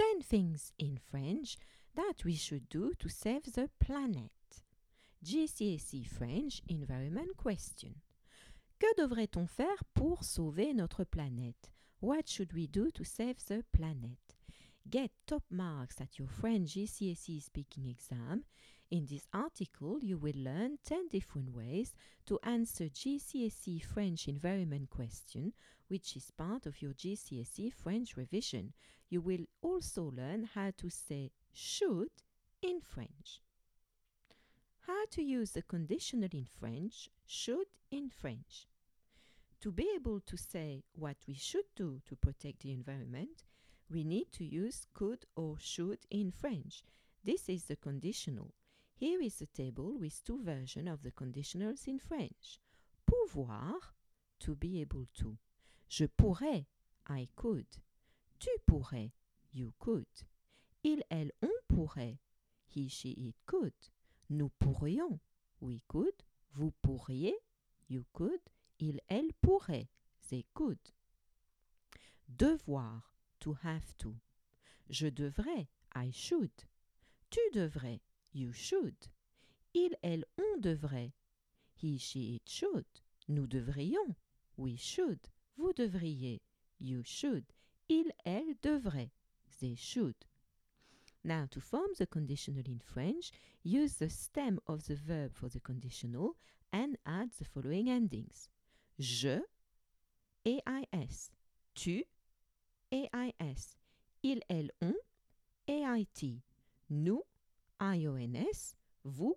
10 things in French that we should do to save the planet. GCSE French Environment Question. Que devrait-on faire pour sauver notre planète? What should we do to save the planet? Get top marks at your French GCSE speaking exam. In this article, you will learn 10 different ways to answer GCSE French environment question, which is part of your GCSE French revision. You will also learn how to say should in French. How to use the conditional in French, should in French. To be able to say what we should do to protect the environment, we need to use could or should in French. This is the conditional. Here is a table with two versions of the conditionals in French. Pouvoir, to be able to. Je pourrais, I could. Tu pourrais, you could. Il, elle, on pourrait, he, she, it could. Nous pourrions, we could. Vous pourriez, you could. Il, elle pourrait, they could. Devoir, to have to. Je devrais, I should. Tu devrais, you should. Il, elle, on devrait, he, she, it should. Nous devrions, we should. Vous devriez, you should. Il, elle devrait, they should. Now, to form the conditional in French, use the stem of the verb for the conditional and add the following endings. Je, AIS. Tu, AIS. Il, elle, on, AIT. Nous, IONS. Vous,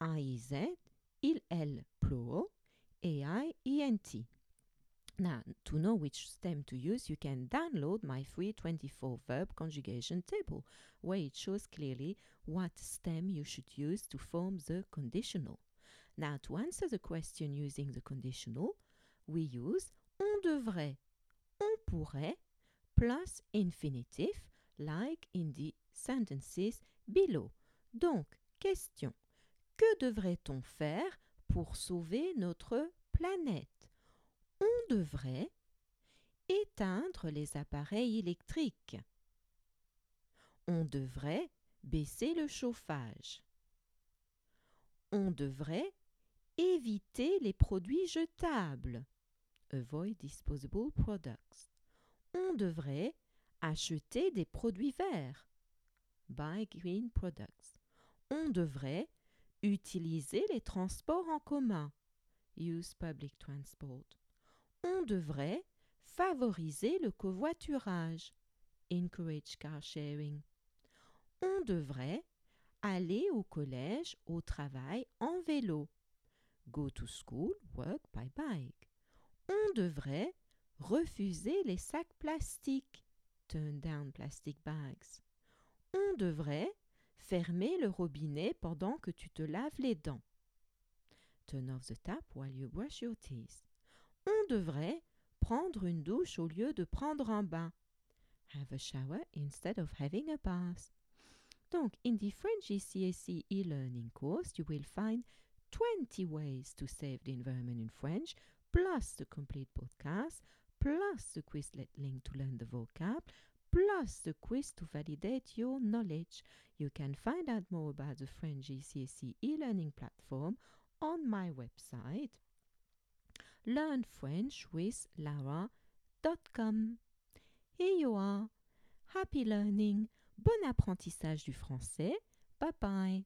AIZ. Il, elle, plural, AIENT. Now, to know which stem to use, you can download my free 24 verb conjugation table, where it shows clearly what stem you should use to form the conditional. Now, to answer the question using the conditional, we use on devrait, on pourrait, plus infinitive, like in the sentences below. Donc, question. Que devrait-on faire pour sauver notre planète? Devrait éteindre les appareils électriques. On devrait baisser le chauffage. On devrait éviter les produits jetables. Avoid disposable products. On devrait acheter des produits verts. Buy green products. On devrait utiliser les transports en commun. Use public transport. On devrait favoriser le covoiturage. Encourage car sharing. On devrait aller au collège, au travail en vélo. Go to school, work by bike. On devrait refuser les sacs plastiques. Turn down plastic bags. On devrait fermer le robinet pendant que tu te laves les dents. Turn off the tap while you brush your teeth. On devrait prendre une douche au lieu de prendre un bain. Have a shower instead of having a bath. Donc, in the French GCSE e-learning course, you will find 20 ways to save the environment in French, plus the complete podcast, plus the Quizlet link to learn the vocab, plus the quiz to validate your knowledge. You can find out more about the French GCSE e-learning platform on my website learnfrenchwithlaura.com. Here you are. Happy learning. Bon apprentissage du français. Bye bye.